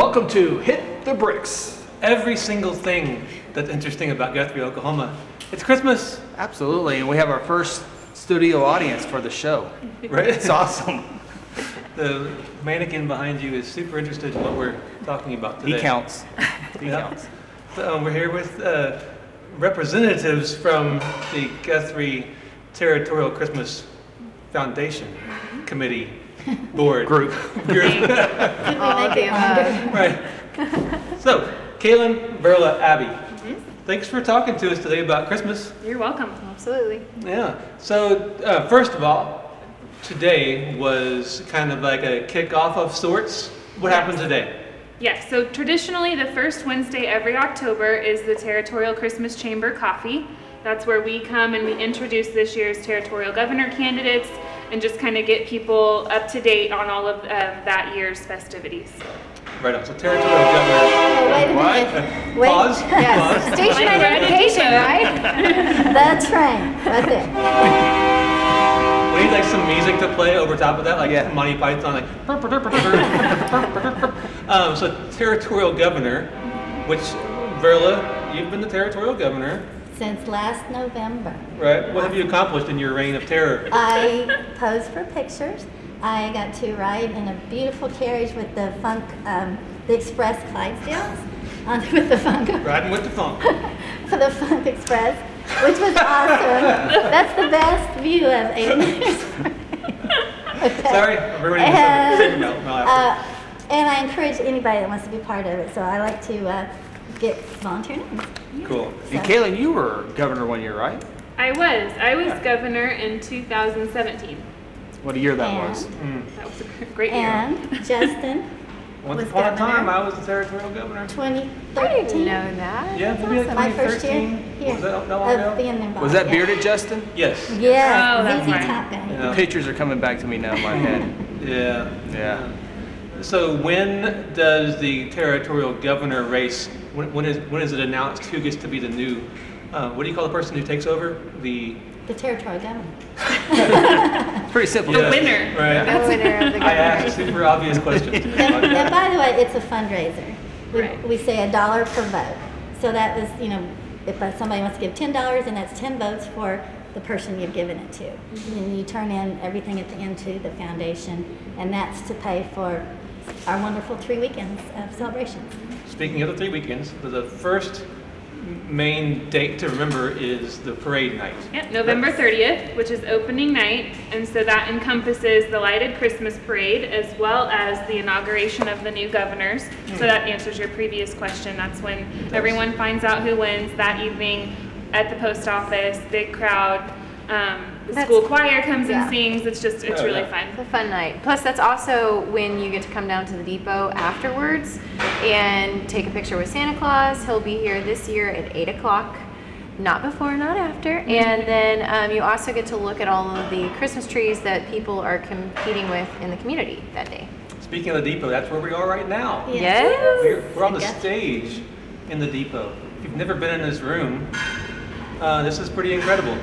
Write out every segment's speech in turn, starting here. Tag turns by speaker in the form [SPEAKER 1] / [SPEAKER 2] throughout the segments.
[SPEAKER 1] Welcome to Hit the Bricks.
[SPEAKER 2] Every single thing that's interesting about Guthrie, Oklahoma. It's Christmas,
[SPEAKER 1] Absolutely, and we have our first studio audience for the show.
[SPEAKER 2] right?
[SPEAKER 1] It's awesome.
[SPEAKER 2] The mannequin behind you is super interested in what we're talking about today.
[SPEAKER 1] He counts. He
[SPEAKER 2] Yeah.
[SPEAKER 1] counts.
[SPEAKER 2] So, um, we're here with uh, representatives from the Guthrie Territorial Christmas Foundation Committee Board
[SPEAKER 1] Group.
[SPEAKER 2] Group.
[SPEAKER 3] All of the above.
[SPEAKER 2] right. So, Kaylin, Verla, Abby, thanks for talking to us today about Christmas.
[SPEAKER 3] You're welcome. Absolutely.
[SPEAKER 2] Yeah. So, uh, first of all, today was kind of like a kickoff of sorts. What happened today?
[SPEAKER 4] Yes, so traditionally, the first Wednesday every October is the Territorial Christmas Chamber Coffee. That's where we come and we introduce this year's territorial governor candidates and just kind of get people up to date on all of uh, that year's festivities.
[SPEAKER 2] Right on. So, territorial governor.
[SPEAKER 5] Oh, wait a Wait,
[SPEAKER 2] Pause.
[SPEAKER 5] yes,
[SPEAKER 2] Pause.
[SPEAKER 5] station identification,
[SPEAKER 4] right?
[SPEAKER 5] right? That's right, right there.
[SPEAKER 2] We need like some music to play over top of that, like
[SPEAKER 1] Yeah.
[SPEAKER 2] Monty Python, like. um, so territorial governor, which Verla, you've been the territorial governor,
[SPEAKER 5] Since last November.
[SPEAKER 2] right? What have you accomplished in your reign of terror?
[SPEAKER 5] I posed for pictures. I got to ride in a beautiful carriage with the funk, um, the Express Clydesdales, on, with the funk,
[SPEAKER 2] Riding with the funk.
[SPEAKER 5] for the Funk Express, which was awesome. That's the best view of Aiden.
[SPEAKER 2] Sorry, everybody.
[SPEAKER 5] And, uh, and I encourage anybody that wants to be part of it. So I like to uh, get volunteer names.
[SPEAKER 2] Cool.
[SPEAKER 1] And Kaylin, you were governor one year, right?
[SPEAKER 4] I was. I was governor in 2017.
[SPEAKER 1] What a year that was.
[SPEAKER 5] And,
[SPEAKER 4] That mm. was a great year.
[SPEAKER 5] and Justin,
[SPEAKER 2] Once
[SPEAKER 5] was
[SPEAKER 2] upon a
[SPEAKER 5] governor.
[SPEAKER 2] time, I was the territorial governor.
[SPEAKER 5] 2013.
[SPEAKER 3] Know that?
[SPEAKER 2] Yeah, maybe like
[SPEAKER 5] My first year
[SPEAKER 2] 2013.
[SPEAKER 5] here
[SPEAKER 2] Was that not long
[SPEAKER 5] of
[SPEAKER 2] ago?
[SPEAKER 5] being involved.
[SPEAKER 1] Was that
[SPEAKER 5] yeah.
[SPEAKER 1] bearded Justin?
[SPEAKER 2] Yes.
[SPEAKER 5] Yeah,
[SPEAKER 4] Oh, that's
[SPEAKER 5] ZZ
[SPEAKER 4] right.
[SPEAKER 5] Top guy.
[SPEAKER 2] Yeah.
[SPEAKER 1] Pictures are coming back to me now in my head.
[SPEAKER 2] Yeah.
[SPEAKER 1] Yeah.
[SPEAKER 2] So when does the territorial governor race? When, when is when is it announced who gets to be the new? Uh, what do you call the person who takes over? The
[SPEAKER 5] The territorial governor.
[SPEAKER 1] It's pretty simple.
[SPEAKER 4] The
[SPEAKER 2] Yes,
[SPEAKER 4] winner.
[SPEAKER 2] Right.
[SPEAKER 3] The winner of the
[SPEAKER 2] I asked super obvious questions.
[SPEAKER 5] And, and by the way, it's a fundraiser. We,
[SPEAKER 4] Right.
[SPEAKER 5] we say a dollar per vote. So that was, you know, if uh, somebody wants to give ten dollars, and that's ten votes for the person you've given it to. And you turn in everything at the end to the foundation, and that's to pay for our wonderful three weekends of celebration.
[SPEAKER 2] Speaking of the three weekends, the- the first main date to remember is the parade night.
[SPEAKER 4] Yep, November 30th, which is opening night, and so that encompasses the lighted Christmas parade as well as the inauguration of the new governors. So that answers your previous question. That's when everyone finds out who wins that evening at the post office, big crowd. Um, the
[SPEAKER 3] That's-
[SPEAKER 4] school choir comes
[SPEAKER 3] yeah.
[SPEAKER 4] and sings. It's just, it's
[SPEAKER 2] Oh,
[SPEAKER 4] really
[SPEAKER 2] yeah.
[SPEAKER 4] fun.
[SPEAKER 3] It's a fun night. Plus, that's also when you get to come down to the depot afterwards and take a picture with Santa Claus. He'll be here this year at 8 o'clock. Not before, not after. And then um, you also get to look at all of the Christmas trees that people are competing with in the community that day.
[SPEAKER 2] Speaking of the depot, that's where we are right now.
[SPEAKER 3] Yes.
[SPEAKER 2] We're, we're on the stage in the depot. If you've never been in this room, uh, this is pretty incredible.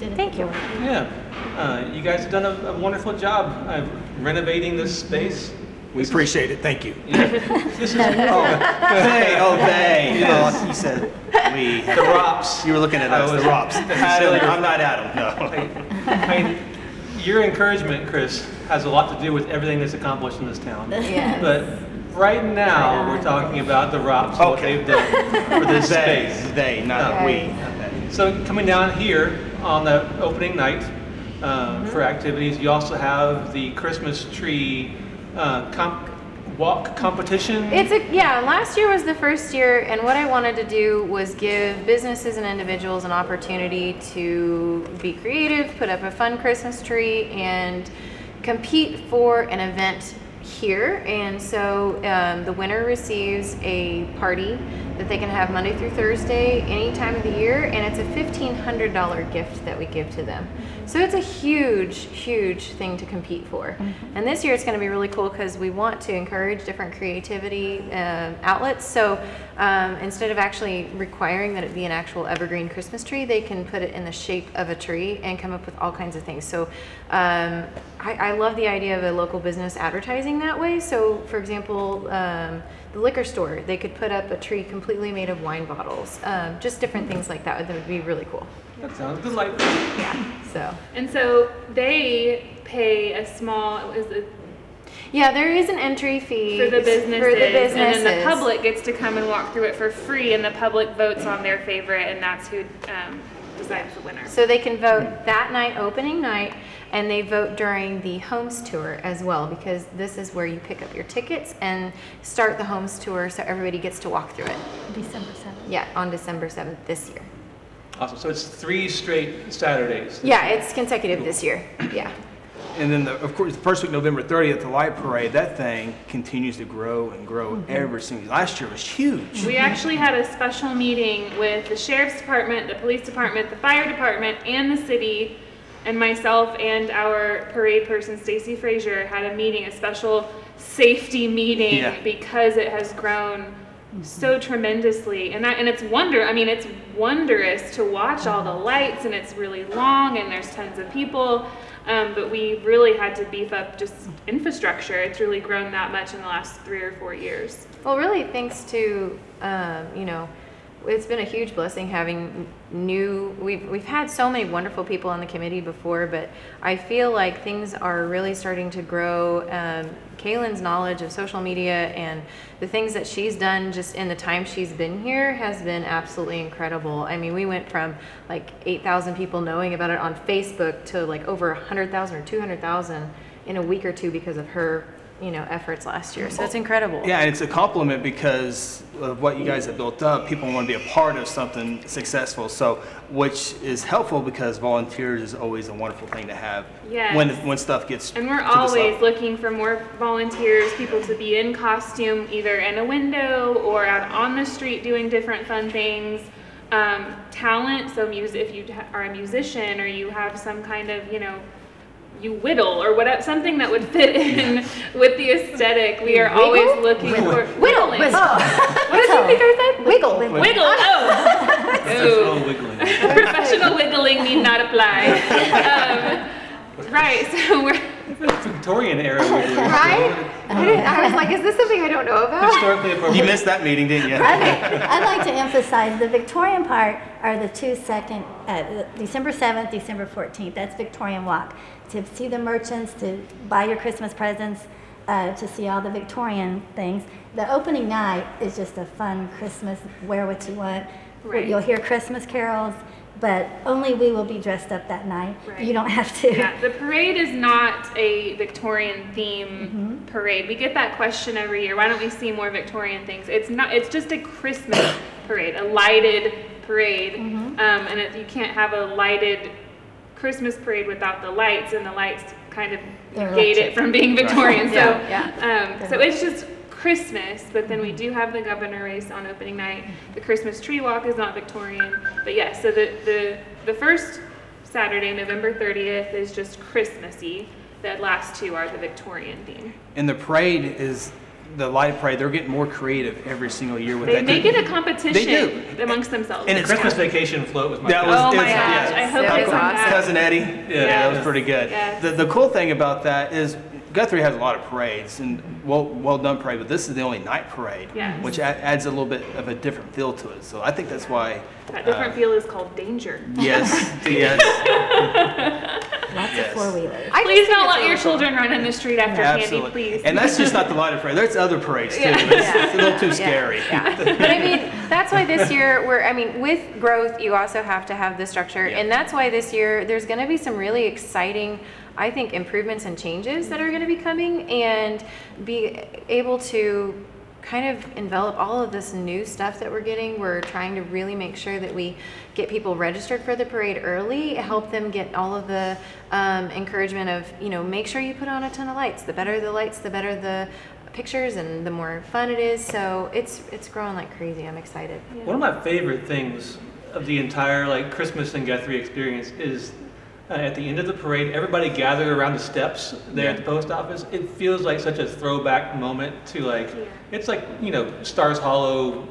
[SPEAKER 5] You stood at
[SPEAKER 3] Thank you.
[SPEAKER 2] Yeah, uh, you guys have done a, a wonderful job of renovating this space.
[SPEAKER 6] We appreciate it, thank you.
[SPEAKER 2] Yeah. this is
[SPEAKER 1] Oh, they, oh, they. Oh, you said we.
[SPEAKER 2] the ROPS.
[SPEAKER 6] You were looking at
[SPEAKER 2] I
[SPEAKER 6] us,
[SPEAKER 2] was-
[SPEAKER 6] the ROPS.
[SPEAKER 2] Silly.
[SPEAKER 6] I'm not Adam, no.
[SPEAKER 2] I mean, your encouragement, Chris, has a lot to do with everything that's accomplished in this town.
[SPEAKER 3] Yes.
[SPEAKER 2] But right now,
[SPEAKER 5] Right
[SPEAKER 2] we're talking about the ROPS, what
[SPEAKER 6] Okay.
[SPEAKER 2] they've done for this
[SPEAKER 6] They,
[SPEAKER 2] space.
[SPEAKER 6] they, not
[SPEAKER 2] No.
[SPEAKER 6] we.
[SPEAKER 3] Right.
[SPEAKER 6] not they.
[SPEAKER 2] So coming down here on the opening night uh, for activities, you also have the Christmas tree uh, comp- walk competition.
[SPEAKER 3] It's a yeah. Last year was the first year, and what I wanted to do was give businesses and individuals an opportunity to be creative, put up a fun Christmas tree, and compete for an event here. And so um, the winner receives a party that they can have Monday through Thursday, any time of the year, and it's a fifteen hundred dollar gift that we give to them. So it's a huge, huge thing to compete for. And this year it's going to be really cool because we want to encourage different creativity um outlets. So um, instead of actually requiring that it be an actual evergreen Christmas tree, they can put it in the shape of a tree and come up with all kinds of things. So um, I, I love the idea of a local business advertising that way. So, for example, um, the liquor store, they could put up a tree completely made of wine bottles. Um, just different things like that that would be really cool.
[SPEAKER 2] That sounds delightful.
[SPEAKER 3] Yeah. So.
[SPEAKER 4] And so they pay a small, is it
[SPEAKER 3] Yeah, there is an entry fee
[SPEAKER 4] for the businesses,
[SPEAKER 3] For the businesses.
[SPEAKER 4] and then the public gets to come and walk through it for free, and the public votes on their favorite, and that's who um, decides the winner.
[SPEAKER 3] So they can vote that night, opening night, and they vote during the homes tour as well, because this is where you pick up your tickets and start the homes tour, so everybody gets to walk through it.
[SPEAKER 5] December seventh.
[SPEAKER 3] Yeah, on December seventh this year.
[SPEAKER 2] Awesome. So it's three straight Saturdays.
[SPEAKER 3] Yeah, it's consecutive this year. Yeah.
[SPEAKER 6] And then, the, of course, the first week, November 30th, the light parade, that thing continues to grow and grow mm-hmm. every single, last year was huge.
[SPEAKER 4] We actually had a special meeting with the sheriff's department, the police department, the fire department, and the city, and myself and our parade person, Stacy Frazier, had a meeting, a special safety meeting
[SPEAKER 6] Yeah.
[SPEAKER 4] because it has grown so mm-hmm. tremendously. And that, and it's wonder, I mean, it's wondrous to watch all the mm-hmm. lights, and it's really long, and there's tons of people. Um, but we really had to beef up just infrastructure. It's really grown that much in the last three or four years.
[SPEAKER 3] Well, really, thanks to um, you know, it's been a huge blessing having new. We've we've had so many wonderful people on the committee before, but I feel like things are really starting to grow. Um, Kaylin's knowledge of social media and the things that she's done just in the time she's been here has been absolutely incredible. I mean, we went from like 8,000 people knowing about it on Facebook to like over 100,000 or 200,000 in a week or two because of her, you know, efforts last year. So it's incredible.
[SPEAKER 6] Yeah, and it's a compliment because of what you guys have built up. People want to be a part of something successful, so which is helpful because volunteers is always a wonderful thing to have
[SPEAKER 4] Yes.
[SPEAKER 6] when when stuff gets
[SPEAKER 4] And we're always looking for more volunteers, people to be in costume, either in a window or out on the street doing different fun things. Um, talent, so music, if you are a musician or you have some kind of, you know, you whittle or whatever, something that would fit in with the aesthetic. We are always
[SPEAKER 3] Wiggle?
[SPEAKER 4] looking for
[SPEAKER 3] Wiggle.
[SPEAKER 4] whittling.
[SPEAKER 3] What did you think I said? Wiggle.
[SPEAKER 4] Wiggle. Oh.
[SPEAKER 2] Professional wiggling.
[SPEAKER 4] Professional wiggling need not apply. Um, right. So we're.
[SPEAKER 2] Victorian era wiggling.
[SPEAKER 3] Right? I, didn't, I was like, is this something I don't know about?
[SPEAKER 2] Historically appropriate.
[SPEAKER 6] You missed that meeting, didn't you?
[SPEAKER 5] I'd I'd like to emphasize the Victorian part are the two second, uh, December 7th, December 14th. That's Victorian Walk. To see the merchants, to buy your Christmas presents, uh, to see all the Victorian things. The opening night is just a fun Christmas, wear what you want.
[SPEAKER 4] Right.
[SPEAKER 5] You'll hear Christmas carols, but only we will be dressed up that night.
[SPEAKER 4] Right.
[SPEAKER 5] You don't have to.
[SPEAKER 4] Yeah, the parade is not a Victorian theme parade. We get that question every year. Why don't we see more Victorian things? It's not. It's just a Christmas parade, a lighted parade, um, and it, you can't have a lighted Christmas parade without the lights, and the lights kind of
[SPEAKER 5] They're
[SPEAKER 4] negate it from being Victorian. So,
[SPEAKER 3] Yeah,
[SPEAKER 4] Um, so it's just Christmas, but then we mm-hmm. do have the governor race on opening night. The Christmas tree walk is not Victorian, but yes. so the the the first Saturday, November thirtieth, is just Christmassy. The last two are the Victorian theme.
[SPEAKER 6] And the parade is the light parade. They're getting more creative every single year with
[SPEAKER 4] They
[SPEAKER 6] that.
[SPEAKER 4] They make it a competition they
[SPEAKER 6] do.
[SPEAKER 4] amongst themselves.
[SPEAKER 6] And
[SPEAKER 2] The
[SPEAKER 6] it's
[SPEAKER 2] Christmas vacation float was my
[SPEAKER 6] That was,
[SPEAKER 4] Oh
[SPEAKER 6] it
[SPEAKER 4] my gosh,
[SPEAKER 6] yeah.
[SPEAKER 4] I hope
[SPEAKER 3] That
[SPEAKER 4] it's
[SPEAKER 3] was
[SPEAKER 4] on
[SPEAKER 3] awesome.
[SPEAKER 4] that.
[SPEAKER 6] Cousin Eddie. Yeah, that was pretty good.
[SPEAKER 4] Yes.
[SPEAKER 6] The, the cool thing about that is Guthrie has a lot of parades and well well done parade, but this is the only night parade,
[SPEAKER 4] Yes.
[SPEAKER 6] which a- adds a little bit of a different feel to it. So I think that's why.
[SPEAKER 4] That different
[SPEAKER 6] uh,
[SPEAKER 4] feel is called danger.
[SPEAKER 6] Yes, yes,
[SPEAKER 5] Lots
[SPEAKER 6] Yes.
[SPEAKER 5] of four wheelers.
[SPEAKER 3] I
[SPEAKER 4] Please don't let your children run in the street after candy,
[SPEAKER 6] absolutely.
[SPEAKER 4] please.
[SPEAKER 6] And that's just not the light of parade. There's other parades too.
[SPEAKER 4] Yeah.
[SPEAKER 6] but It's, it's a little too scary.
[SPEAKER 3] Yeah. But I mean, that's why this year we're, I mean, with growth, you also have to have the structure.
[SPEAKER 6] Yeah.
[SPEAKER 3] And that's why this year there's going to be some really exciting, I think, improvements and changes that are going to be coming and be able to kind of envelop all of this new stuff that we're getting. We're trying to really make sure that we get people registered for the parade early, help them get all of the um, encouragement of, you know, make sure you put on a ton of lights. The better the lights, the better the pictures and the more fun it is. So it's it's growing like crazy. I'm excited.
[SPEAKER 2] One of my favorite things of the entire like Christmas and Guthrie experience is uh, at the end of the parade, everybody gathered around the steps there at the post office. It feels like such a throwback moment to like,
[SPEAKER 4] Yeah.
[SPEAKER 2] it's like you know Stars Hollow,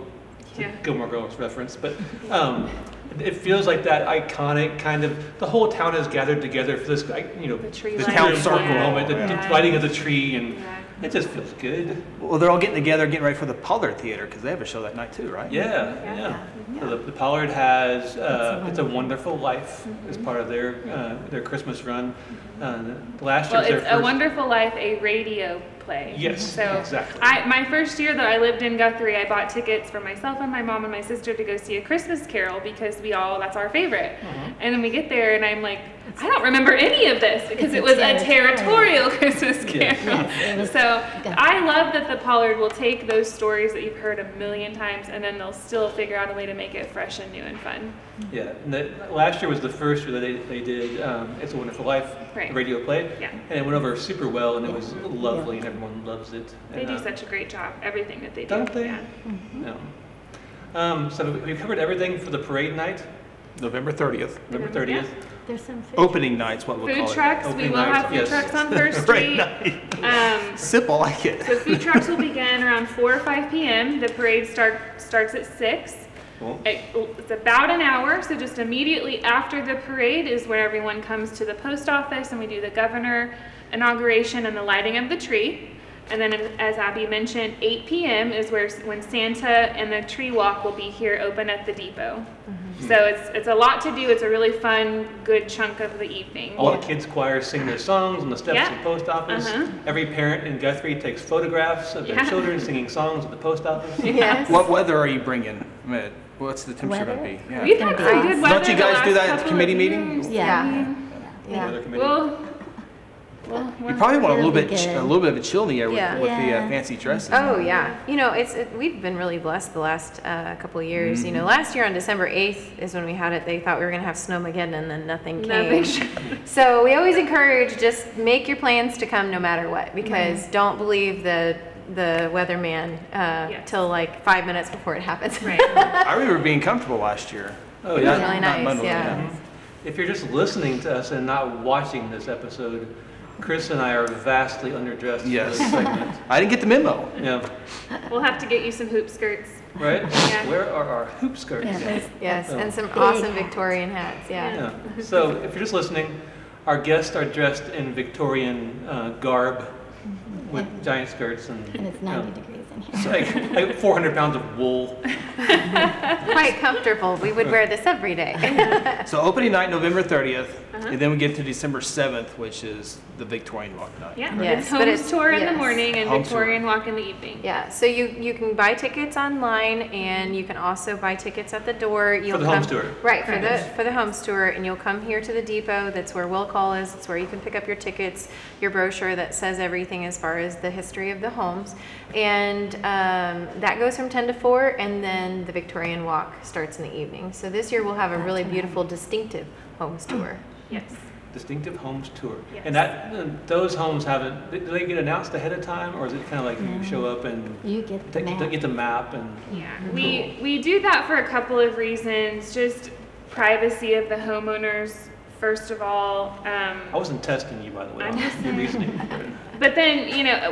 [SPEAKER 4] Yeah.
[SPEAKER 2] Gilmore Girls reference, but um, it feels like that iconic kind of. The whole town has gathered together for this, you know,
[SPEAKER 4] The tree
[SPEAKER 2] this town circle moment, the,
[SPEAKER 6] yeah.
[SPEAKER 2] the lighting of the tree and.
[SPEAKER 4] Yeah.
[SPEAKER 2] It just feels good.
[SPEAKER 6] Well, they're all getting together, getting ready for the Pollard Theater because they have a show that night too, right?
[SPEAKER 2] Yeah, yeah. So the, the Pollard has uh, "It's a Wonderful Life" as
[SPEAKER 4] Mm-hmm.
[SPEAKER 2] part of their uh, their Christmas run. Uh, last year
[SPEAKER 4] Well,
[SPEAKER 2] was their
[SPEAKER 4] it's
[SPEAKER 2] first.
[SPEAKER 4] A Wonderful Life, a radio play.
[SPEAKER 2] Yes,
[SPEAKER 4] So
[SPEAKER 2] exactly.
[SPEAKER 4] I, my first year that I lived in Guthrie, I bought tickets for myself and my mom and my sister to go see A Christmas Carol because we all, that's our favorite.
[SPEAKER 2] Mm-hmm.
[SPEAKER 4] And then we get there and I'm like, I don't remember any of this because
[SPEAKER 5] It's
[SPEAKER 4] it was a
[SPEAKER 5] territorial.
[SPEAKER 4] territorial Christmas Carol.
[SPEAKER 5] Yes, it
[SPEAKER 4] So I love that the Pollard will take those stories that you've heard a million times and then they'll still figure out a way to make it fresh and new and fun.
[SPEAKER 2] Yeah, and the, last year was the first year that they, they did um, "It's a Wonderful Life"
[SPEAKER 4] Right.
[SPEAKER 2] radio play,
[SPEAKER 4] Yeah.
[SPEAKER 2] and it went over super well, and it was lovely, and everyone loves it.
[SPEAKER 4] They
[SPEAKER 2] And,
[SPEAKER 4] do
[SPEAKER 2] uh,
[SPEAKER 4] such a great job, everything that they do.
[SPEAKER 2] Don't they?
[SPEAKER 4] Yeah.
[SPEAKER 2] Yeah. Um, so we covered everything for the parade night,
[SPEAKER 6] November 30th.
[SPEAKER 2] November
[SPEAKER 4] Yeah.
[SPEAKER 2] 30th.
[SPEAKER 5] There's some food.
[SPEAKER 6] Opening night's what we'll
[SPEAKER 4] Food
[SPEAKER 6] call
[SPEAKER 4] trucks, we
[SPEAKER 2] Opening
[SPEAKER 4] will
[SPEAKER 2] nights,
[SPEAKER 4] have food
[SPEAKER 2] yes.
[SPEAKER 4] trucks on First
[SPEAKER 6] Parade
[SPEAKER 4] Street. Um,
[SPEAKER 6] it. Sip, I like it.
[SPEAKER 4] so food trucks will begin around four or five PM. The parade start, starts at six.
[SPEAKER 2] Cool.
[SPEAKER 4] It- It's about an hour, so just immediately after the parade is where everyone comes to the post office and we do the governor inauguration and the lighting of the tree. And then, as Abby mentioned, eight PM is where, when Santa and the tree walk will be here open at the depot. So it's, it's a lot to do. It's a really fun, good chunk of the evening.
[SPEAKER 2] All the kids' choirs sing their songs on the steps of the post office.
[SPEAKER 4] Uh-huh.
[SPEAKER 2] Every parent in Guthrie takes photographs of their
[SPEAKER 4] Yeah.
[SPEAKER 2] children singing songs at the post office.
[SPEAKER 3] Yes.
[SPEAKER 6] What weather are you bringing? I mean, What's the temperature going to be? Yeah.
[SPEAKER 4] We've had
[SPEAKER 5] be
[SPEAKER 4] some good weather.
[SPEAKER 6] Don't you
[SPEAKER 4] the
[SPEAKER 6] guys do that at the committee
[SPEAKER 4] of
[SPEAKER 6] meeting?
[SPEAKER 4] years.
[SPEAKER 5] Yeah.
[SPEAKER 3] Yeah.
[SPEAKER 2] Weather committee.
[SPEAKER 4] Well, well,
[SPEAKER 6] You
[SPEAKER 4] we're-
[SPEAKER 6] probably want a little bit, ch-
[SPEAKER 5] good.
[SPEAKER 6] a little bit of a chill in the air with,
[SPEAKER 3] Yeah.
[SPEAKER 6] with the uh,
[SPEAKER 5] Yeah.
[SPEAKER 6] fancy dresses.
[SPEAKER 3] Oh yeah, you know it's it, we've been really blessed the last uh, couple of years. You know, last year on December eighth is when we had it. They thought we were gonna have snow snowmageddon, and then nothing
[SPEAKER 4] Nothing
[SPEAKER 3] came. so we always encourage just make your plans to come no matter what, because don't believe the the weatherman uh,
[SPEAKER 4] Yes.
[SPEAKER 3] till like five minutes before it happens.
[SPEAKER 4] right.
[SPEAKER 6] I remember being comfortable last year.
[SPEAKER 2] Oh,
[SPEAKER 3] It
[SPEAKER 2] yeah.
[SPEAKER 3] was really
[SPEAKER 6] Not
[SPEAKER 3] nice.
[SPEAKER 6] bundled,
[SPEAKER 3] Yeah.
[SPEAKER 2] Mhm. If you're just listening to us and not watching this episode, Chris and I are vastly underdressed
[SPEAKER 6] Yes.
[SPEAKER 2] for this segment.
[SPEAKER 6] I didn't get the memo.
[SPEAKER 2] Yeah,
[SPEAKER 4] We'll have to get you some hoop skirts.
[SPEAKER 2] right?
[SPEAKER 4] Yeah.
[SPEAKER 2] Where are our hoop skirts?
[SPEAKER 5] Yeah,
[SPEAKER 3] Yes,
[SPEAKER 2] Oh.
[SPEAKER 3] and some awesome. Victorian hats. Yeah.
[SPEAKER 2] Yeah. So if you're just listening, our guests are dressed in Victorian uh, garb with giant skirts and,
[SPEAKER 5] And it's
[SPEAKER 2] you know,
[SPEAKER 5] 90 degrees in
[SPEAKER 2] it's like, like 400 pounds of wool.
[SPEAKER 3] Quite comfortable. We would wear this every day.
[SPEAKER 6] So opening night, November 30th,
[SPEAKER 4] Uh-huh.
[SPEAKER 6] and then we get to December 7th, which is the Victorian Walk night.
[SPEAKER 4] Yeah,
[SPEAKER 3] Yes,
[SPEAKER 4] it's
[SPEAKER 3] but
[SPEAKER 4] home
[SPEAKER 3] it's-
[SPEAKER 4] tour in the morning and
[SPEAKER 6] Home tour.
[SPEAKER 4] Victorian walk in the evening.
[SPEAKER 3] Yeah, so you, you can buy tickets online and you can also buy tickets at the door. You'll
[SPEAKER 2] the
[SPEAKER 3] come,
[SPEAKER 2] homes tour.
[SPEAKER 3] Right, for the,
[SPEAKER 4] Correct.
[SPEAKER 3] for the homes tour and you'll come here to the depot. That's where Will Call is. It's where you can pick up your tickets, your brochure that says everything as far as the history of the homes. And um, that goes from 10 to 4 and then the Victorian walk starts in the evening. So this year we'll have a really beautiful distinctive homes tour.
[SPEAKER 4] Yes.
[SPEAKER 2] Distinctive Homes Tour.
[SPEAKER 4] Yes.
[SPEAKER 2] And that, those homes haven't, do they get announced ahead of time or is it kind of like you show up and
[SPEAKER 5] You get the
[SPEAKER 2] take-
[SPEAKER 5] map.
[SPEAKER 2] get the map and?
[SPEAKER 4] Yeah, we, we do that for a couple of reasons, just privacy of the homeowners, first of all. Um,
[SPEAKER 2] I wasn't testing you, by the way,
[SPEAKER 4] I'm
[SPEAKER 2] on
[SPEAKER 4] just
[SPEAKER 2] your reasoning.
[SPEAKER 4] But then, you know,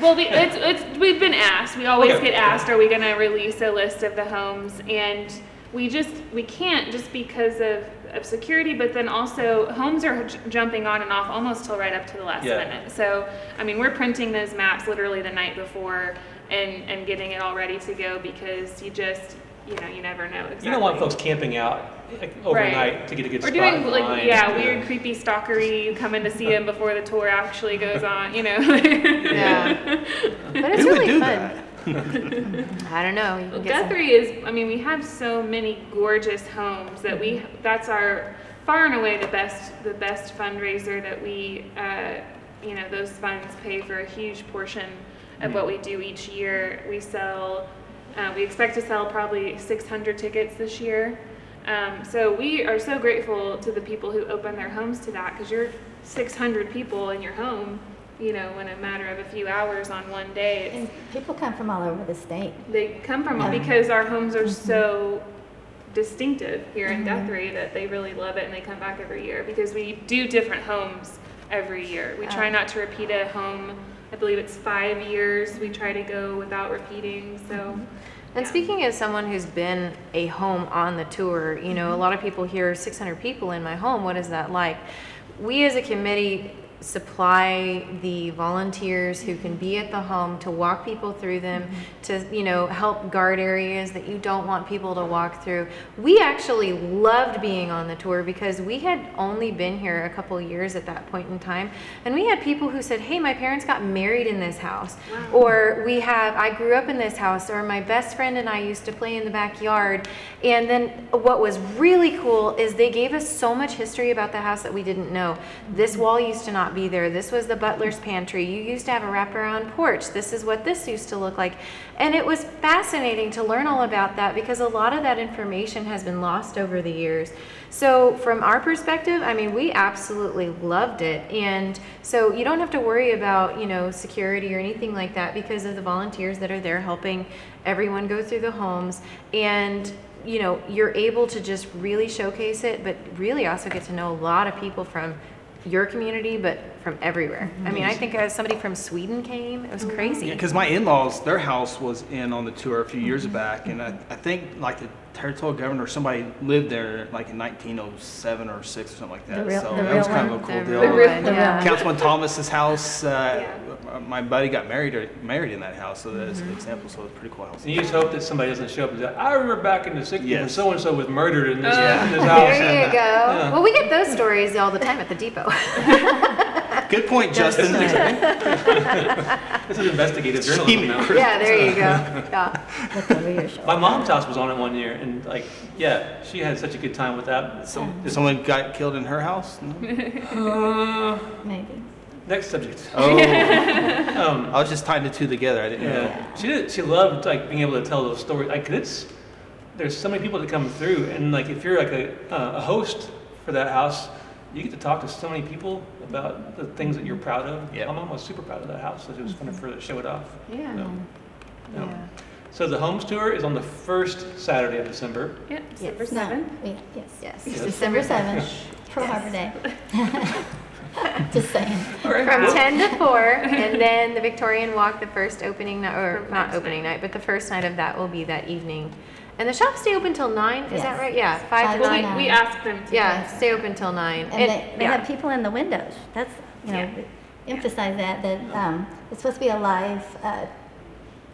[SPEAKER 4] well, we, it's, it's, we've been asked, we always
[SPEAKER 2] Okay.
[SPEAKER 4] get asked, are we gonna release a list of the homes? And we just, we can't just because of, of security, but then also homes are j- jumping on and off almost till right up to the last
[SPEAKER 2] Yeah.
[SPEAKER 4] minute. So, I mean, we're printing those maps literally the night before and, and getting it all ready to go because you just, you know, you never know exactly.
[SPEAKER 2] You don't want folks camping out like, overnight to get a good
[SPEAKER 4] Or
[SPEAKER 2] spot
[SPEAKER 4] doing
[SPEAKER 2] in
[SPEAKER 4] like
[SPEAKER 2] line.
[SPEAKER 4] yeah, weird creepy stalkery. You come in to see him before the tour actually goes on. You know.
[SPEAKER 3] Yeah. But it's
[SPEAKER 6] Who would
[SPEAKER 3] really
[SPEAKER 6] do
[SPEAKER 3] fun.
[SPEAKER 6] that?
[SPEAKER 3] I don't know.
[SPEAKER 4] Well,
[SPEAKER 3] can get some-
[SPEAKER 4] Guthrie is. I mean, we have so many gorgeous homes that we. That's our far and away the best. The best fundraiser that we. Uh, you know, those funds pay for a huge portion of what we do each year. We sell. Uh, we expect to sell probably 600 tickets this year. Um, so we are so grateful to the people who open their homes to that because you're 600 people in your home. You know, in a matter of a few hours on one day. It's,
[SPEAKER 5] And people come from all over the state.
[SPEAKER 4] they come from
[SPEAKER 5] Yeah.
[SPEAKER 4] because our homes are mm-hmm. so distinctive here in mm-hmm. Guthrie that they really love it and they come back every year because we do different homes every year. We try
[SPEAKER 3] Oh.
[SPEAKER 4] not to repeat a home. I believe it's five years. We try to go without repeating. So,
[SPEAKER 3] mm-hmm.
[SPEAKER 4] And
[SPEAKER 3] speaking as someone who's been a home on the tour, you know, a mm-hmm. lot of people hear 600 people in my home. What is that like? We as a committee supply the volunteers who can be at the home to walk people through them, mm-hmm. to, you know, help guard areas that you don't want people to walk through. We actually loved being on the tour because we had only been here a couple years at that point in time. And we had people who said, Hey, my parents got married in this house. Or we have, I grew up in this house, or my best friend and I used to play in the backyard. And then what was really cool is they gave us so much history about the house that we didn't know. This wall used to not be there. This was the butler's pantry. You used to have a wraparound porch. This is what this used to look like. And it was fascinating to learn all about that because a lot of that information has been lost over the years. So, from our perspective, I mean, we absolutely loved it. And so, you don't have to worry about, you know, security or anything like that because of the volunteers that are there helping everyone go through the homes. And, you know, you're able to just really showcase it, but really also get to know a lot of people from your community, but from everywhere. I mean, I think uh, somebody from Sweden came. It was crazy.
[SPEAKER 6] Yeah, because my in-laws, their house was in on the tour a few years back, and I, I think like the territorial governor, or somebody lived there like in 1907 or six or something like that.
[SPEAKER 5] The real-
[SPEAKER 6] so
[SPEAKER 5] the
[SPEAKER 6] that was kind
[SPEAKER 5] one?
[SPEAKER 6] of a cool
[SPEAKER 3] The
[SPEAKER 6] deal.
[SPEAKER 3] real
[SPEAKER 5] real-
[SPEAKER 3] one,
[SPEAKER 5] the real
[SPEAKER 3] yeah.
[SPEAKER 5] one.
[SPEAKER 6] Councilman Thomas's house. Uh,
[SPEAKER 4] Yeah.
[SPEAKER 6] My buddy got married or married in that house, so that's an example. So it's pretty cool house.
[SPEAKER 2] And you just hope that somebody doesn't show up and say, I remember back in the 60s when so and so was murdered in this,
[SPEAKER 4] Yeah.
[SPEAKER 2] in this house.
[SPEAKER 3] There you
[SPEAKER 2] and-
[SPEAKER 3] go.
[SPEAKER 2] Yeah.
[SPEAKER 3] Well, we get those stories all the time at the depot.
[SPEAKER 6] Good point, Justin.
[SPEAKER 2] This is investigative journalism now.
[SPEAKER 3] yeah, there you go. Yeah.
[SPEAKER 5] Look over your shoulder.
[SPEAKER 2] My mom's house was on it one year, and like, yeah, she had such a good time with that. So,
[SPEAKER 6] Did someone got killed in her house? No?
[SPEAKER 2] uh,
[SPEAKER 5] Maybe.
[SPEAKER 2] Next subject.
[SPEAKER 6] Oh,
[SPEAKER 2] Um,
[SPEAKER 6] I was just tying the two together. I didn't know.
[SPEAKER 2] yeah, she did. She loved like being able to tell those stories. Like, 'cause it's there's so many people that come through, and like if you're like a, uh, a host for that house, you get to talk to so many people about the things that you're proud of.
[SPEAKER 6] Yeah.
[SPEAKER 2] My mom was super proud of that house, so it was fun for her to show it off.
[SPEAKER 3] Yeah.
[SPEAKER 2] Yeah.
[SPEAKER 3] Yeah.
[SPEAKER 2] So the homes tour is on the first Saturday of December.
[SPEAKER 4] Yep, December
[SPEAKER 5] Yes. No,
[SPEAKER 4] 7th.
[SPEAKER 5] yeah, Yes.
[SPEAKER 3] Yes.
[SPEAKER 2] Yes.
[SPEAKER 5] December 7th, Pearl Harbor Day. Just saying.
[SPEAKER 3] From 10 to 4, and then the Victorian Walk, the first opening night, or
[SPEAKER 4] From
[SPEAKER 3] not opening
[SPEAKER 4] night.
[SPEAKER 3] night, but the first night of that will be that evening. And the shops stay open till 9, is that
[SPEAKER 5] Yes.
[SPEAKER 3] right? Yeah, 5
[SPEAKER 5] Five
[SPEAKER 3] to
[SPEAKER 5] to
[SPEAKER 3] 9.
[SPEAKER 5] nine.
[SPEAKER 4] We asked them to.
[SPEAKER 3] Yeah, stay open till 9.
[SPEAKER 5] And they, they
[SPEAKER 3] yeah.
[SPEAKER 5] have people in the windows. That's, you know,
[SPEAKER 3] Yeah.
[SPEAKER 5] emphasize that, that um, it's supposed to be a live uh,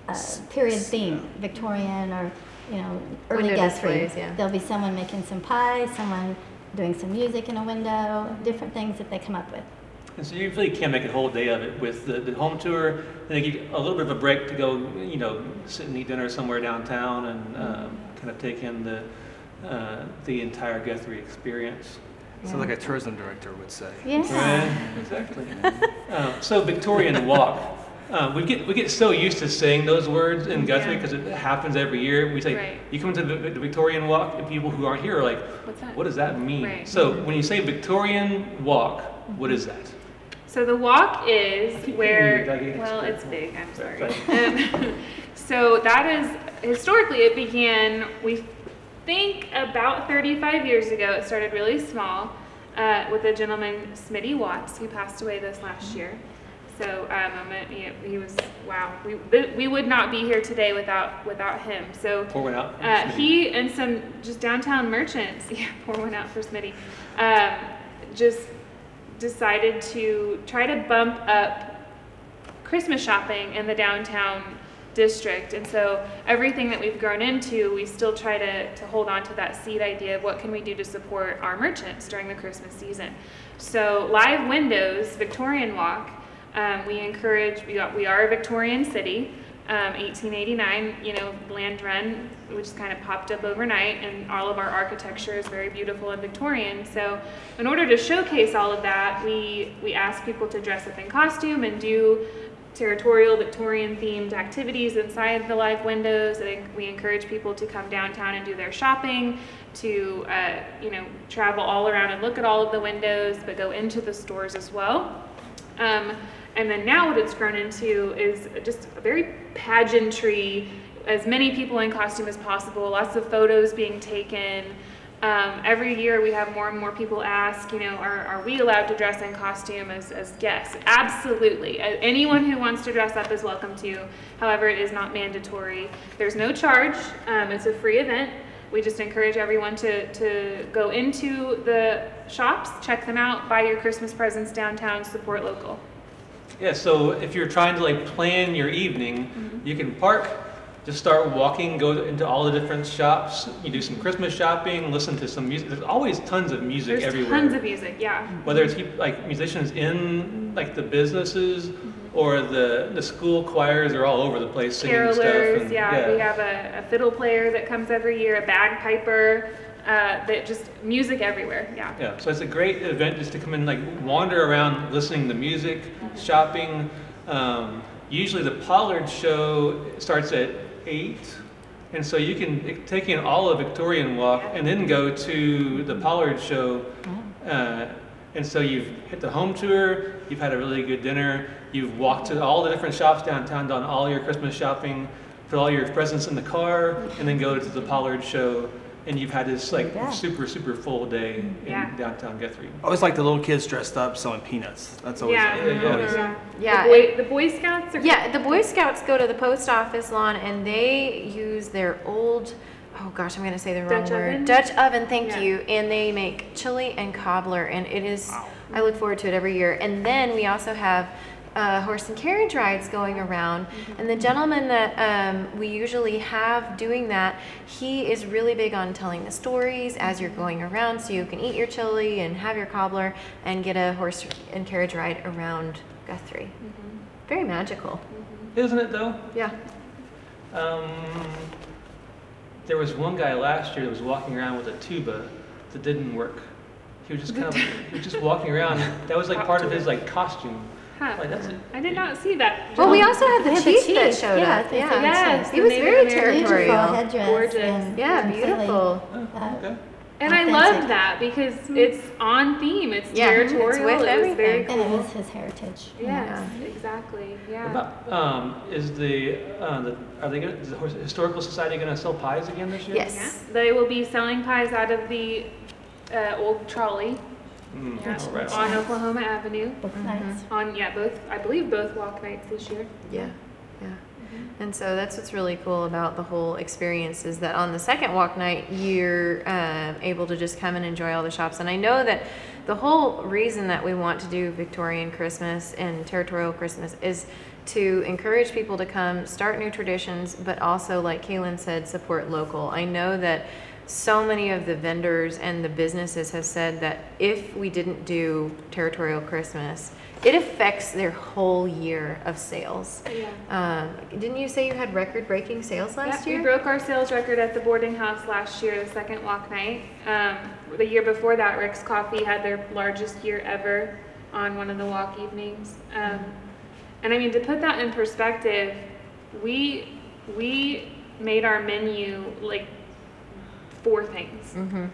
[SPEAKER 5] uh, period theme, Victorian or, you know, early
[SPEAKER 3] Window
[SPEAKER 5] Guthrie.
[SPEAKER 3] displays, yeah.
[SPEAKER 5] There'll be someone making some pie, someone doing some music in a window, different things that they come up with.
[SPEAKER 2] And so you really can't make a whole day of it with the, the home tour. And they give you a little bit of a break to go, you know, sit and eat dinner somewhere downtown and um, kind of take in the uh, the entire Guthrie experience.
[SPEAKER 6] Sounds like a tourism director would say.
[SPEAKER 5] Yeah.
[SPEAKER 2] Right, exactly. Uh, so Victorian Walk. Uh, we get we get so used to saying those words in Guthrie
[SPEAKER 4] Yeah.
[SPEAKER 2] because it happens every year. We say
[SPEAKER 4] Right.
[SPEAKER 2] you come to the, the Victorian Walk, and people who aren't here are like,
[SPEAKER 4] What's that?
[SPEAKER 2] "What does that mean?"
[SPEAKER 4] Right.
[SPEAKER 2] So when you say Victorian Walk, what is that?
[SPEAKER 4] So the walk is where,
[SPEAKER 2] hearing you, Becky.
[SPEAKER 4] well, it's big, I'm sorry.
[SPEAKER 2] Sorry.
[SPEAKER 4] Um, So that is, historically, it began, we think about 35 years ago. It started really small uh, with a gentleman, Smitty Watts, who passed away this last year. So um, I'm he, he was, wow, we, we would not be here today without, without him. So
[SPEAKER 2] Pour one out.
[SPEAKER 4] uh, he and some just downtown merchants, yeah, pour one out for Smitty, um, just decided to try to bump up Christmas shopping in the downtown district. And so everything that we've grown into, we still try to, to hold on to that seed idea of what can we do to support our merchants during the Christmas season. So live windows, Victorian Walk, um, we encourage, we are, we are a Victorian city. Um, 1889, you know, land run, which kind of popped up overnight, and all of our architecture is very beautiful and Victorian. So, in order to showcase all of that, we we ask people to dress up in costume and do territorial Victorian themed activities inside the live windows. Think we encourage people to come downtown and do their shopping, to uh, you know travel all around and look at all of the windows, but go into the stores as well. Um, and then now what it's grown into is just a very pageantry, as many people in costume as possible, lots of photos being taken. Um, every year we have more and more people ask, you know, are, are we allowed to dress in costume as, as guests? Absolutely. Anyone who wants to dress up is welcome to. However, it is not mandatory. There's no charge. Um, it's a free event. we just encourage everyone to, to go into the shops, check them out, buy your Christmas presents downtown, support local.
[SPEAKER 2] Yeah, so if you're trying to like plan your evening,
[SPEAKER 4] Mm-hmm.
[SPEAKER 2] you can park, just start walking, go into all the different shops. You do some Christmas shopping, listen to some music. There's always tons of music
[SPEAKER 4] There's
[SPEAKER 2] everywhere.
[SPEAKER 4] tons of music, yeah.
[SPEAKER 2] Whether it's like musicians in like the businesses or the the school choirs are all over the place singing stuff.
[SPEAKER 4] Carolers,
[SPEAKER 2] and-
[SPEAKER 4] yeah, we have a, a fiddle player that comes every year, a bagpiper, uh, that just music everywhere, yeah.
[SPEAKER 2] Yeah, so it's a great event just to come in, like wander around, listening to music, shopping. Um, usually the Pollard show starts at eight, and so you can take in all of Victorian Walk and then go to the Pollard show. Uh, and so you've hit the home tour, you've had a really good dinner, you've walked to all the different shops downtown, done all your Christmas shopping, put all your presents in the car, and then go to the Pollard show. And you've had this like
[SPEAKER 5] Yeah.
[SPEAKER 2] super, super full day in
[SPEAKER 4] Yeah.
[SPEAKER 2] downtown Guthrie.
[SPEAKER 6] I always like the little kids dressed up selling peanuts. That's always,
[SPEAKER 4] Yeah,
[SPEAKER 2] yeah.
[SPEAKER 6] always-
[SPEAKER 4] yeah.
[SPEAKER 3] Yeah,
[SPEAKER 4] The Boy, the Boy Scouts are.
[SPEAKER 3] Yeah, the Boy Scouts go to the post office lawn and they use their old, oh gosh, I'm gonna say the wrong
[SPEAKER 4] Dutch
[SPEAKER 3] word.
[SPEAKER 4] oven?
[SPEAKER 3] Dutch oven, thank
[SPEAKER 4] Yeah.
[SPEAKER 3] you. And they make chili and cobbler, and it is. I look forward to it every year. And then we also have uh, horse and carriage rides going around. And the gentleman that um, we usually have doing that, he is really big on telling the stories as you're going around, so you can eat your chili and have your cobbler and get a horse and carriage ride around Guthrie. Very magical.
[SPEAKER 2] Isn't it though?
[SPEAKER 3] Yeah.
[SPEAKER 2] Um, there was one guy last year that was walking around with a tuba that didn't work. He was just kind of, he was just walking around. That was like part of his like costume.
[SPEAKER 4] Huh.
[SPEAKER 2] Like that's it.
[SPEAKER 4] I did not see that.
[SPEAKER 3] Well, we also had the
[SPEAKER 5] We had the
[SPEAKER 3] chief that showed
[SPEAKER 5] yeah,
[SPEAKER 3] up.
[SPEAKER 5] it's a
[SPEAKER 3] Yeah.
[SPEAKER 4] Yes,
[SPEAKER 3] He
[SPEAKER 4] the
[SPEAKER 3] was
[SPEAKER 4] Native
[SPEAKER 3] very
[SPEAKER 4] American.
[SPEAKER 3] Territorial.
[SPEAKER 5] headdress.
[SPEAKER 4] Gorgeous.
[SPEAKER 5] and
[SPEAKER 3] Yeah,
[SPEAKER 5] completely,
[SPEAKER 3] beautiful.
[SPEAKER 2] Oh,
[SPEAKER 5] uh,
[SPEAKER 2] okay.
[SPEAKER 4] And I love that because it's on theme. It's
[SPEAKER 3] Yeah, it's
[SPEAKER 4] territorial.
[SPEAKER 3] with
[SPEAKER 4] it was very
[SPEAKER 3] everything.
[SPEAKER 5] And it
[SPEAKER 4] cool.
[SPEAKER 5] is his heritage.
[SPEAKER 4] Yes, exactly. Yeah.
[SPEAKER 2] What about um, is the uh, the are they gonna, is the historical society going to sell pies again this year?
[SPEAKER 3] Yes.
[SPEAKER 4] Yeah. They will be selling pies out of the uh, old trolley
[SPEAKER 2] Mm,
[SPEAKER 4] yeah,
[SPEAKER 2] oh,
[SPEAKER 4] on Oklahoma Avenue.
[SPEAKER 5] Both
[SPEAKER 3] Mm-hmm.
[SPEAKER 5] nights.
[SPEAKER 4] On yeah, both I believe both walk nights this year.
[SPEAKER 3] Yeah. Yeah. And so that's what's really cool about the whole experience is that on the second walk night, you're um, able to just come and enjoy all the shops. And I know that the whole reason that we want to do Victorian Christmas and territorial Christmas is to encourage people to come, start new traditions, but also, like Kaylin said, support local. I know that so many of the vendors and the businesses have said that if we didn't do territorial Christmas, it affects their whole year of sales.
[SPEAKER 4] Yeah.
[SPEAKER 3] Um, didn't you say you had record-breaking sales last
[SPEAKER 4] yeah,
[SPEAKER 3] year?
[SPEAKER 4] we broke our sales record at the boarding house last year, the second walk night. Um, the year before that, Rick's Coffee had their largest year ever on one of the walk evenings. Um, and I mean, to put that in perspective, we we made our menu like four things
[SPEAKER 3] mm-hmm.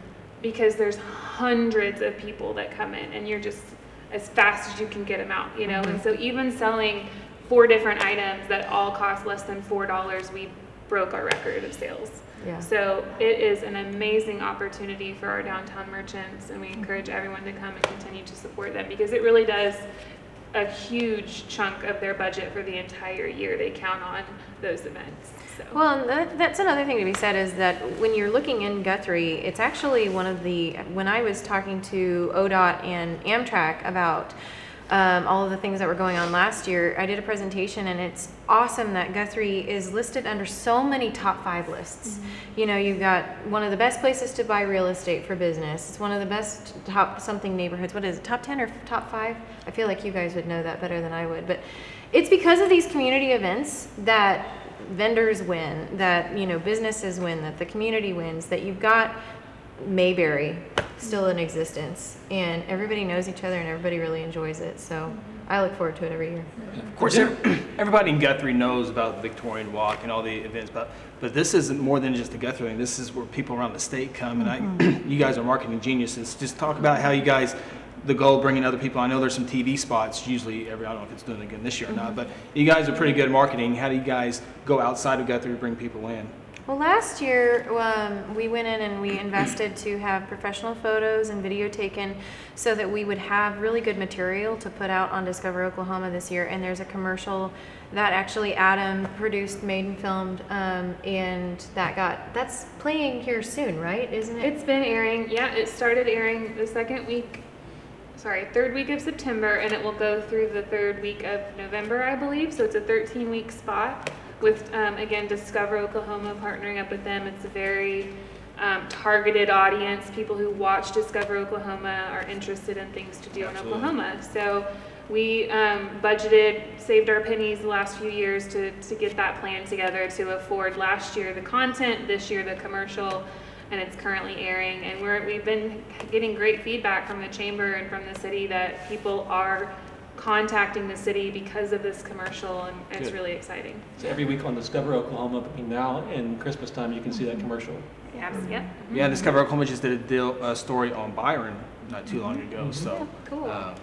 [SPEAKER 4] because there's hundreds of people that come in, and you're just as fast as you can get them out, you know. And so even selling four different items that all cost less than four dollars, we broke our record of sales.
[SPEAKER 3] Yeah.
[SPEAKER 4] So it is an amazing opportunity for our downtown merchants, and we encourage everyone to come and continue to support them because it really does a huge chunk of their budget for the entire year. They count on those events. So.
[SPEAKER 3] Well, and that, that's another thing to be said is that when you're looking in Guthrie, it's actually one of the, when I was talking to ODOT and Amtrak about um, all of the things that were going on last year, I did a presentation and it's awesome that Guthrie is listed under so many top five lists. You know, you've got one of the best places to buy real estate for business. It's one of the best top something neighborhoods. What is it, top 10 or top five? I feel like you guys would know that better than I would. But it's because of these community events that vendors win, that you know businesses win, that the community wins, that you've got Mayberry still in existence, and everybody knows each other and everybody really enjoys it. So I look forward to it every year.
[SPEAKER 6] Of course, everybody in Guthrie knows about the Victorian Walk and all the events, but but this isn't more than just the Guthrie. thing. This is where people around the state come, and I, mm-hmm. you guys are marketing geniuses. Just talk about how you guys, the goal of bringing other people. I know there's some TV spots usually every. I don't know if it's doing it again this year or not, but you guys are pretty good at marketing. How do you guys go outside of Guthrie to bring people in?
[SPEAKER 3] Well, last year, um, we went in and we invested to have professional photos and video taken so that we would have really good material to put out on Discover Oklahoma this year. And there's a commercial that actually Adam produced, made and filmed, um, and that got, that's playing here soon, right? Isn't it?
[SPEAKER 4] It's been airing, yeah, it started airing the second week, sorry, third week of September, and it will go through the third week of November, I believe. So it's a 13 week spot with, um, again, Discover Oklahoma partnering up with them. It's a very um, targeted audience. People who watch Discover Oklahoma are interested in things to do in Oklahoma. So we um, budgeted, saved our pennies the last few years to, to get that plan together to afford last year the content, this year the commercial, and it's currently airing. And we're, we've been getting great feedback from the chamber and from the city that people are contacting the city because of this commercial, and it's
[SPEAKER 2] Good.
[SPEAKER 4] really exciting.
[SPEAKER 2] So every week on Discover Oklahoma, between now and Christmas time, you can see that commercial.
[SPEAKER 4] Yes, yep.
[SPEAKER 6] Yeah, Discover Oklahoma just did a deal, a story on Byron not too long ago, so.
[SPEAKER 4] Mm-hmm. Cool.
[SPEAKER 6] uh, Yeah.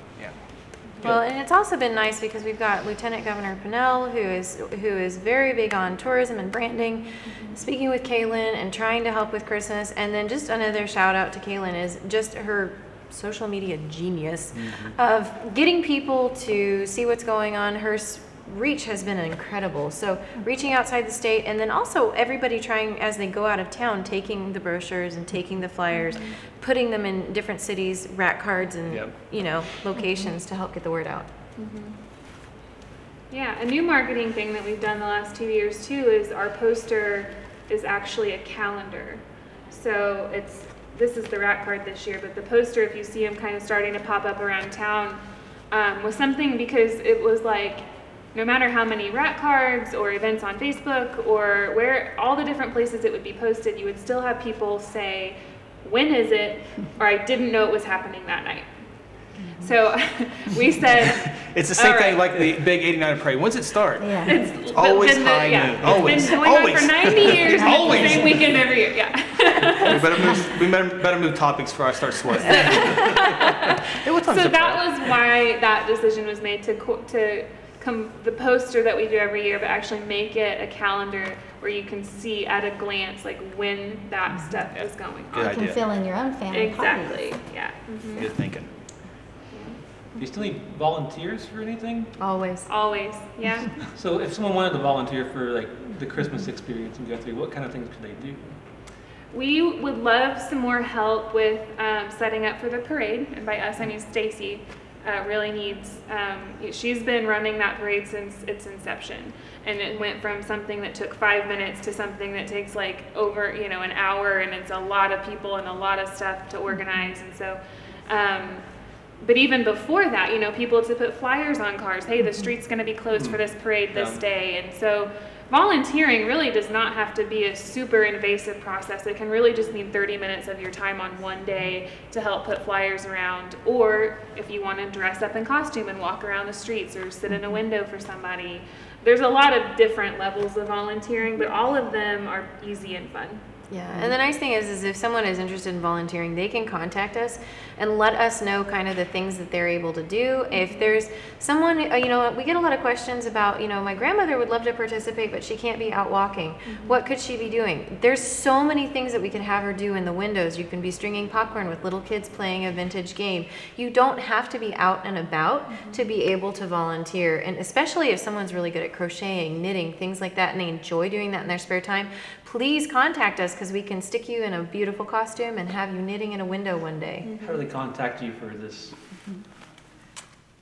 [SPEAKER 3] Well, and it's also been nice because we've got Lieutenant Governor Pinnell, who is who is very big on tourism and branding, mm-hmm. speaking with Kaylin and trying to help with Christmas. And then just another shout out to Kaylin is just her social media genius mm-hmm. of getting people to see what's going on. Her s- reach has been incredible. So reaching outside the state, and then also everybody trying as they go out of town, taking the brochures and taking the flyers, putting them in different cities, rack cards, and
[SPEAKER 6] Yep.
[SPEAKER 3] you know locations to help get the word out.
[SPEAKER 4] Yeah, a new marketing thing that we've done the last two years too is our poster is actually a calendar. So it's this is the rack card this year, but the poster, if you see them kind of starting to pop up around town, um, was something because it was like no matter how many rack cards or events on Facebook or where all the different places it would be posted, you would still have people say, "When is it?" or "I didn't know it was happening that night." Mm-hmm. So we said.
[SPEAKER 6] It's the same
[SPEAKER 4] All
[SPEAKER 6] thing like the big 89 parade. When's it start?
[SPEAKER 5] Yeah.
[SPEAKER 4] It's
[SPEAKER 6] always
[SPEAKER 4] been the-
[SPEAKER 6] high
[SPEAKER 4] yeah,
[SPEAKER 6] noon.
[SPEAKER 4] It's
[SPEAKER 6] Always.
[SPEAKER 4] been going on
[SPEAKER 6] Always.
[SPEAKER 4] for 90 years.
[SPEAKER 6] Always.
[SPEAKER 4] the same weekend every year. Yeah.
[SPEAKER 6] We better move, we better, better move topics before I start sweating. Hey,
[SPEAKER 4] so that was why that decision was made to co- to come the poster that we do every year, but actually make it a calendar where you can see at a glance like when that stuff is going
[SPEAKER 6] Good
[SPEAKER 4] on.
[SPEAKER 5] You can
[SPEAKER 6] idea.
[SPEAKER 5] fill in your own family
[SPEAKER 4] Exactly.
[SPEAKER 5] parties.
[SPEAKER 4] Yeah. Mhm.
[SPEAKER 6] Good thinking.
[SPEAKER 2] Do you still need volunteers for anything?
[SPEAKER 3] Always.
[SPEAKER 4] Always. Yeah.
[SPEAKER 2] So if someone wanted to volunteer for like the Christmas experience in Guthrie, what kind of things could they do?
[SPEAKER 4] We would love some more help with um, setting up for the parade, and by us I mean Stacy. Uh, really needs. Um, she's been running that parade since its inception, and it went from something that took five minutes to something that takes like over you know an hour, and it's a lot of people and a lot of stuff to organize, and so. Um, but even before that, you know, people to put flyers on cars. Hey, the street's going to be closed for this parade this
[SPEAKER 2] Yeah.
[SPEAKER 4] day, and so volunteering really does not have to be a super invasive process. It can really just mean 30 minutes of your time on one day to help put flyers around, or if you want to dress up in costume and walk around the streets or sit in a mm-hmm. window for somebody. There's a lot of different levels of volunteering, but all of them are easy and fun.
[SPEAKER 3] Yeah, mm. and the nice thing is, is if someone is interested in volunteering, they can contact us and let us know kind of the things that they're able to do. If mm-hmm. there's someone, uh, you know, we get a lot of questions about, you know, my grandmother would love to participate, but she can't be out walking. Mm-hmm. What could she be doing? There's so many things that we could have her do in the windows. You can be stringing popcorn with little kids playing a vintage game. You don't have to be out and about mm-hmm. to be able to volunteer, and especially if someone's really good at crocheting, knitting, things like that, and they enjoy doing that in their spare time please contact us because we can stick you in a beautiful costume and have you knitting in a window one day. Mm-hmm.
[SPEAKER 2] How do they contact you for this? Mm-hmm.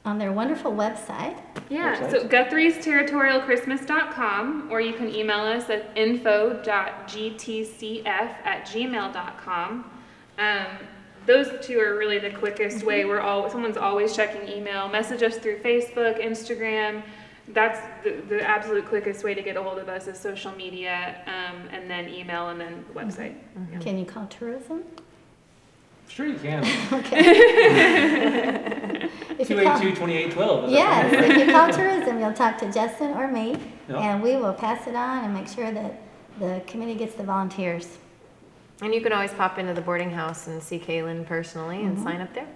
[SPEAKER 5] On their wonderful website,
[SPEAKER 4] Yeah,
[SPEAKER 2] Website?
[SPEAKER 4] so guthriesterritorialchristmas.com or you can email us at info.gtcf at gmail.com. Um, those two are really the quickest mm-hmm. way. We're all someone's always checking email. Message us through Facebook, Instagram. That's the, the absolute quickest way to get a hold of us is social media, um, and then email, and then the mm-hmm. website. Mm-hmm. Yeah.
[SPEAKER 5] can you call tourism?
[SPEAKER 2] Sure you can.
[SPEAKER 5] If you call-
[SPEAKER 2] 282 2812.
[SPEAKER 5] Yes, if you call tourism, you'll talk to Justin or me,
[SPEAKER 2] Yeah.
[SPEAKER 5] and we will pass it on and make sure that the committee gets the volunteers.
[SPEAKER 3] And you can always pop into the boarding house and see Kaylin personally and mm-hmm. sign up there.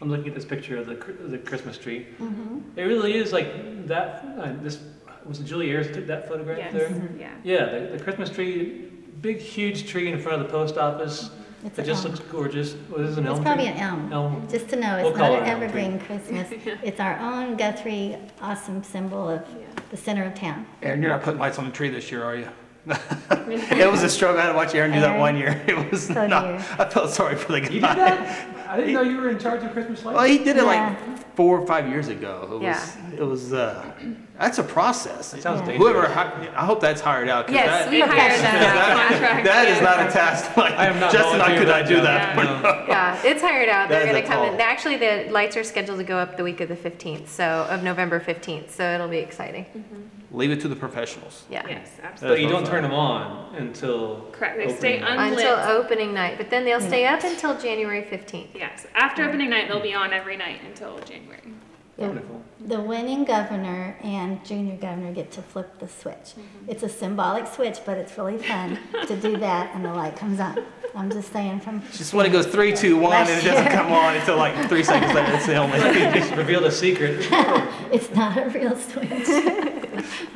[SPEAKER 2] I'm looking at this picture of the, Chri- the Christmas tree.
[SPEAKER 5] Mm-hmm.
[SPEAKER 2] It really is like that, uh, this was it Julie Ayers that took that photograph
[SPEAKER 4] Yes,
[SPEAKER 2] there?
[SPEAKER 4] yeah.
[SPEAKER 2] Yeah, the, the Christmas tree, big huge tree in front of the post office.
[SPEAKER 5] It's
[SPEAKER 2] It
[SPEAKER 5] an
[SPEAKER 2] just
[SPEAKER 5] elm.
[SPEAKER 2] looks gorgeous. What is it, an elm
[SPEAKER 5] It's
[SPEAKER 2] tree?
[SPEAKER 5] probably an elm.
[SPEAKER 2] Elm.
[SPEAKER 5] Just to know,
[SPEAKER 2] We'll
[SPEAKER 5] it's
[SPEAKER 2] call
[SPEAKER 5] not
[SPEAKER 2] it
[SPEAKER 5] an
[SPEAKER 2] an elm tree.
[SPEAKER 5] evergreen Christmas. It's our own Guthrie awesome symbol of the center of town.
[SPEAKER 6] Aaron, you're not putting lights on the tree this year, are you? it was a struggle. I had to watch Aaron do that
[SPEAKER 5] Aaron?
[SPEAKER 6] one year. It was
[SPEAKER 5] So
[SPEAKER 6] not.
[SPEAKER 5] dear.
[SPEAKER 6] I felt sorry for the guy.
[SPEAKER 2] You did that? I didn't know you were in charge of Christmas lights.
[SPEAKER 6] Well, he did it
[SPEAKER 5] Yeah.
[SPEAKER 6] like four or five years ago. It
[SPEAKER 3] Yeah.
[SPEAKER 6] was. It was. Uh, that's a process.
[SPEAKER 2] It sounds
[SPEAKER 5] Yeah.
[SPEAKER 2] dangerous.
[SPEAKER 6] Whoever. hi- I hope that's hired out. 'cause
[SPEAKER 3] Yes,
[SPEAKER 6] that,
[SPEAKER 3] we hired that.
[SPEAKER 4] Contract,
[SPEAKER 6] that is not a task. Like,
[SPEAKER 2] I am not
[SPEAKER 6] Justin, I could
[SPEAKER 2] volunteering
[SPEAKER 6] I do
[SPEAKER 2] that
[SPEAKER 6] that?
[SPEAKER 2] job.
[SPEAKER 6] for-
[SPEAKER 3] Yeah, it's hired out. They're
[SPEAKER 6] That is
[SPEAKER 3] gonna
[SPEAKER 6] a
[SPEAKER 3] come in.
[SPEAKER 6] call.
[SPEAKER 3] Actually, the lights are scheduled to go up the week of the 15th, so, of November 15th, so it'll be exciting.
[SPEAKER 6] Leave it to the professionals.
[SPEAKER 3] Yeah.
[SPEAKER 4] Yes,
[SPEAKER 2] But
[SPEAKER 4] absolutely.
[SPEAKER 2] you don't turn them on until.
[SPEAKER 4] Correct, they
[SPEAKER 2] opening
[SPEAKER 4] stay
[SPEAKER 2] night.
[SPEAKER 3] Until
[SPEAKER 4] Unlit.
[SPEAKER 3] opening night, but then they'll stay up until January 15th.
[SPEAKER 4] Yes, after opening night, they'll be on every night until January.
[SPEAKER 2] Wonderful.
[SPEAKER 5] The winning governor and junior governor get to flip the switch.
[SPEAKER 3] Mm-hmm.
[SPEAKER 5] It's a symbolic switch, but it's really fun to do that and the light comes on. I'm just saying from,
[SPEAKER 6] Just when it goes three, two, one, and it doesn't
[SPEAKER 5] year.
[SPEAKER 6] come on until like three seconds later. It's the helmet.
[SPEAKER 2] Just revealed a secret.
[SPEAKER 5] it's not a real switch.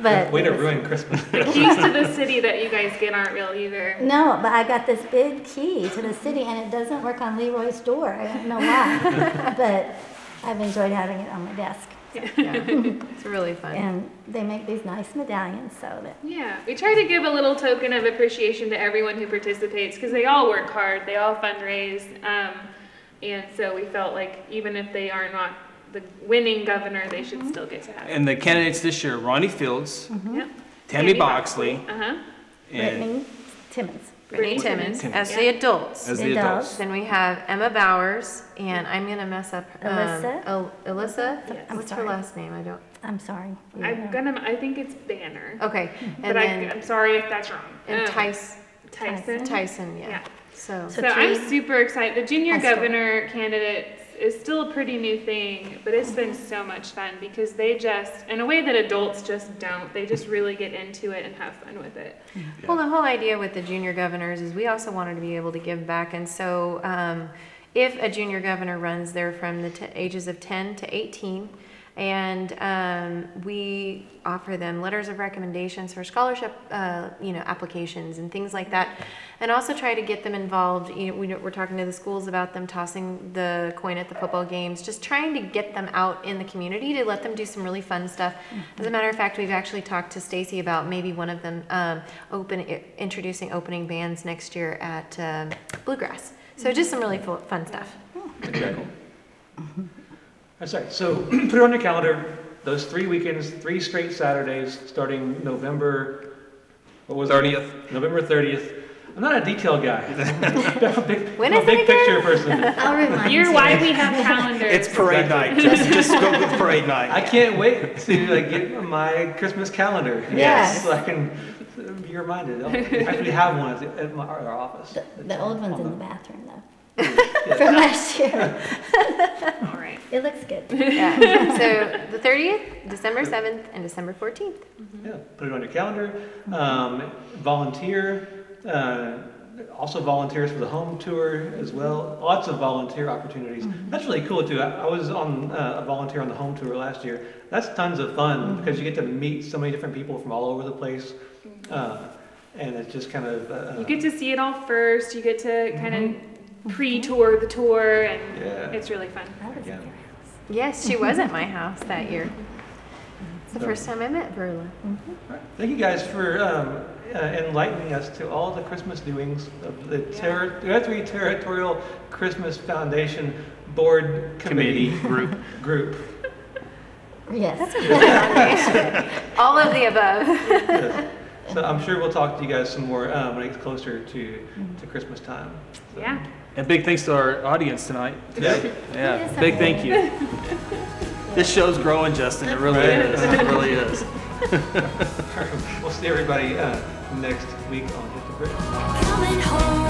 [SPEAKER 5] But.
[SPEAKER 2] Way to ruin Christmas.
[SPEAKER 4] The keys to the city that you guys get aren't real either.
[SPEAKER 5] No, but I got this big key to the city and it doesn't work on Leroy's door. I don't know why. But I've enjoyed having it on my desk.
[SPEAKER 3] Yeah, it's really fun.
[SPEAKER 5] And they make these nice medallions so that,
[SPEAKER 4] Yeah, we try to give a little token of appreciation to everyone who participates because they all work hard, they all fundraise, um, and so we felt like even if they are not the winning governor, they should still get to have it.
[SPEAKER 6] And the candidates this year: Ronnie Fields,
[SPEAKER 4] Yep.
[SPEAKER 6] Tammy Boxley,
[SPEAKER 4] Uh huh.
[SPEAKER 6] and
[SPEAKER 5] Brittany Timmons.
[SPEAKER 3] Brittany
[SPEAKER 4] Brittany
[SPEAKER 3] Timmons
[SPEAKER 6] Timmons.
[SPEAKER 3] as the adults.
[SPEAKER 6] as
[SPEAKER 5] The
[SPEAKER 6] the
[SPEAKER 5] adults.
[SPEAKER 6] adults.
[SPEAKER 3] Then we have Emma Bowers, and I'm gonna mess up. um,
[SPEAKER 5] Alyssa?
[SPEAKER 3] El- Alyssa?
[SPEAKER 4] Yes.
[SPEAKER 5] I'm
[SPEAKER 3] What's her
[SPEAKER 5] sorry.
[SPEAKER 3] last name? I don't.
[SPEAKER 5] I'm sorry.
[SPEAKER 4] I'm gonna, I think it's Banner,
[SPEAKER 3] Okay, and
[SPEAKER 4] but I,
[SPEAKER 3] then
[SPEAKER 4] I'm sorry if that's wrong.
[SPEAKER 3] and
[SPEAKER 4] Um,
[SPEAKER 3] Tice,
[SPEAKER 4] Tyson.
[SPEAKER 3] Tyson, yeah.
[SPEAKER 4] Yeah.
[SPEAKER 3] So
[SPEAKER 5] So
[SPEAKER 4] So I'm
[SPEAKER 5] three-
[SPEAKER 4] super excited. The junior
[SPEAKER 5] I still-
[SPEAKER 4] governor candidate is still a pretty new thing, but it's been so much fun because they just, in a way that adults just don't, they just really get into it and have fun with it.
[SPEAKER 3] Well, the whole idea with the junior governors is we also wanted to be able to give back. And so um, if a junior governor runs, they're from the t- ages of 10 to 18. And um, we offer them letters of recommendations for scholarship, uh, you know, applications and things like that. And also try to get them involved. You know, we, we're talking to the schools about them tossing the coin at the football games, just trying to get them out in the community to let them do some really fun stuff. As a matter of fact, we've actually talked to Stacy about maybe one of them um, open introducing opening bands next year at um, Bluegrass. So just some really fun stuff.
[SPEAKER 2] Exactly. That's right. So put it on your calendar. Those three weekends, three straight Saturdays, starting November. What was it?
[SPEAKER 6] 30th.
[SPEAKER 2] November 30th. I'm not a detail guy. I'm a big,
[SPEAKER 3] When
[SPEAKER 2] I'm a big picture person.
[SPEAKER 5] I'll remind you.
[SPEAKER 4] You're why we have calendars.
[SPEAKER 6] It's parade night. Just, just go with parade night.
[SPEAKER 2] I can't wait to like get my Christmas calendar.
[SPEAKER 5] Yes.
[SPEAKER 2] So I can be reminded. I actually have one at, my, our office.
[SPEAKER 5] The, the old one's in the bathroom though. From last year.
[SPEAKER 4] All right.
[SPEAKER 5] It looks good.
[SPEAKER 3] Yeah. so the 30th, December 7th, and December 14th.
[SPEAKER 2] Yeah, put it on your calendar. Um, volunteer. Uh, also volunteers for the home tour as well. Lots of volunteer opportunities. That's really cool too. I, I was on uh, a volunteer on the home tour last year. That's tons of fun because you get to meet so many different people from all over the place, uh, and it's just kind of. Uh,
[SPEAKER 4] You get to see it all first. You get to kind of pre-tour the tour, and
[SPEAKER 2] Yeah.
[SPEAKER 4] it's really fun.
[SPEAKER 5] That was
[SPEAKER 2] Yeah.
[SPEAKER 5] good.
[SPEAKER 3] Yes, she was at my house that year. It's the
[SPEAKER 2] So-
[SPEAKER 3] first time I met Verla.
[SPEAKER 2] Thank you guys for um, uh, enlightening us to all the Christmas doings of the Terri- Guthrie Territorial Christmas Foundation Board Committee,
[SPEAKER 6] Committee group.
[SPEAKER 2] group.
[SPEAKER 5] Yes.
[SPEAKER 3] All of the above.
[SPEAKER 2] Yes. So I'm sure we'll talk to you guys some more um, when it gets closer to, to Christmas time. So-
[SPEAKER 4] Yeah.
[SPEAKER 6] And big thanks to our audience tonight.
[SPEAKER 2] Yeah.
[SPEAKER 6] Yeah, big thank you. This show's growing, Justin. It really is. It really is.
[SPEAKER 2] We'll see everybody uh, next week on Hit the Bridge.